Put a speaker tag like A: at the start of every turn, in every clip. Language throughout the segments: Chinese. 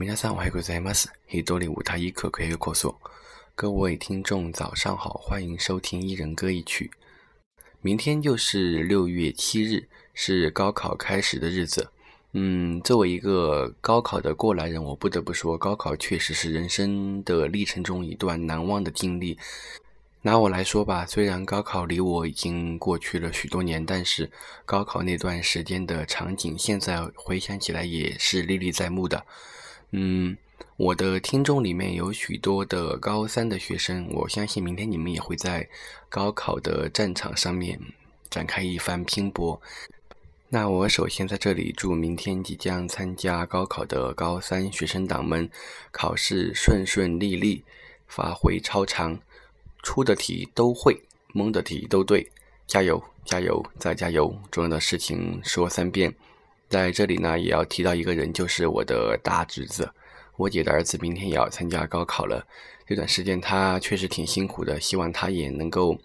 A: 皆さんおはようございます。一多里舞台一可可以扩缩。各位听众早上好，欢迎收听一人歌一曲。明天就是六月七日，是高考开始的日子。嗯，作为一个高考的过来人，我不得不说，高考确实是人生的历程中一段难忘的经历。拿我来说吧，虽然高考离我已经过去了许多年，但是高考那段时间的场景，现在回想起来也是历历在目的。 嗯，我的听众里面有许多的高三的学生，我相信明天你们也会在高考的战场上面展开一番拼搏。那我首先在这里祝明天即将参加高考的高三学生党们考试顺顺利利，发挥超常。出的题都会，蒙的题都对，加油，加油，再加油！重要的事情说三遍。在这里呢，也要提到一个人，就是我的大侄子，我姐的儿子，明天也要参加高考了。这段时间他确实挺辛苦的，希望他也能够，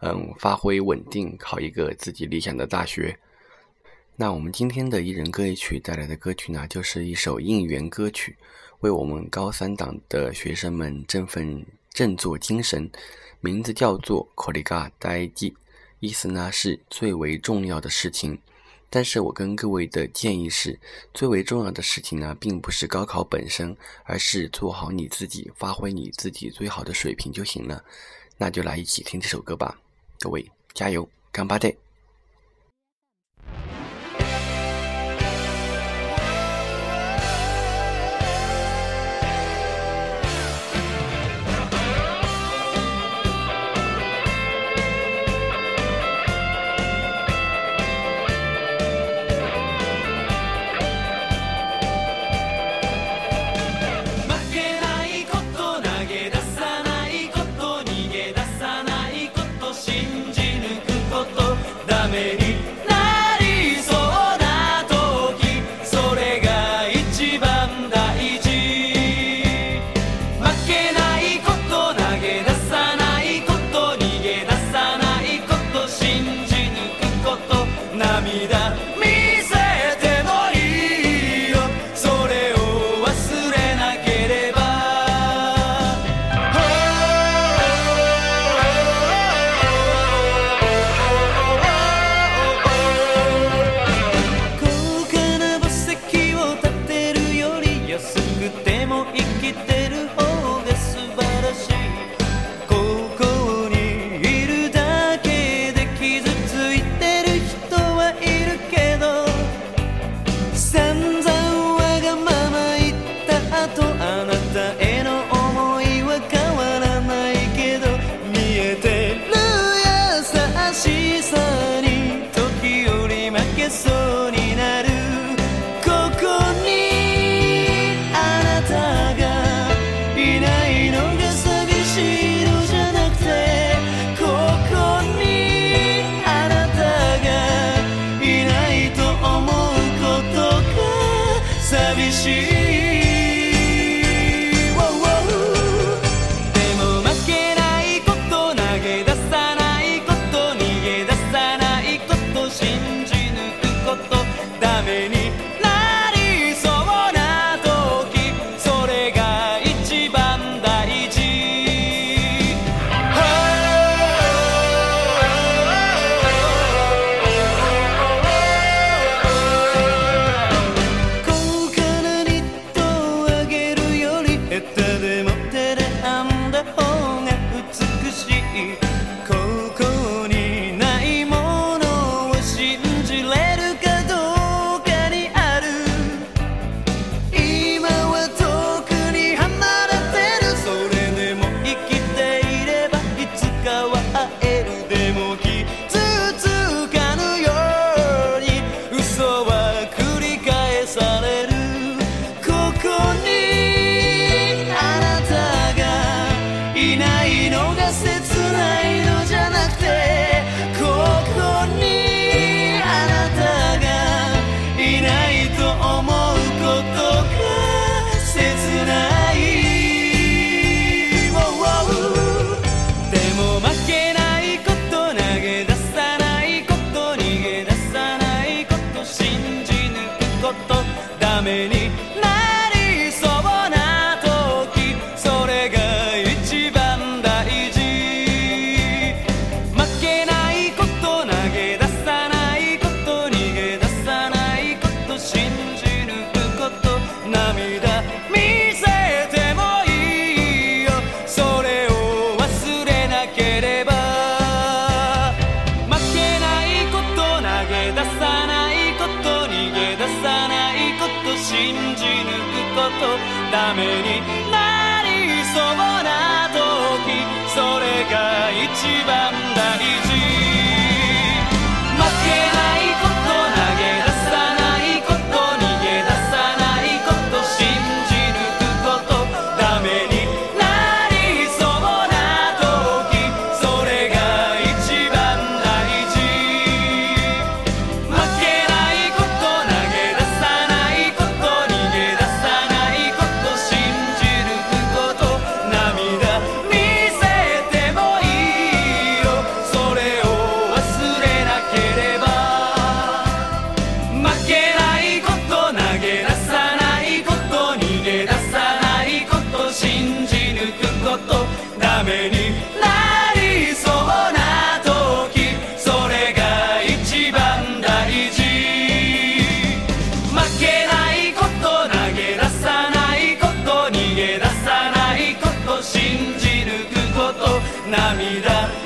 A: 嗯，发挥稳定，考一个自己理想的大学。那我们今天的一人歌一曲带来的歌曲呢，就是一首应援歌曲，为我们高三党的学生们振奋。振作精神，名字叫做“コリガダイジ”，意思呢是最为重要的事情。 但是我跟各位的建议是，最为重要的事情呢，并不是高考本身，而是做好你自己，发挥你自己最好的水平就行了。那就来一起听这首歌吧，各位加油，干巴爹！涙とダメになりそうな時それが一番大事。涙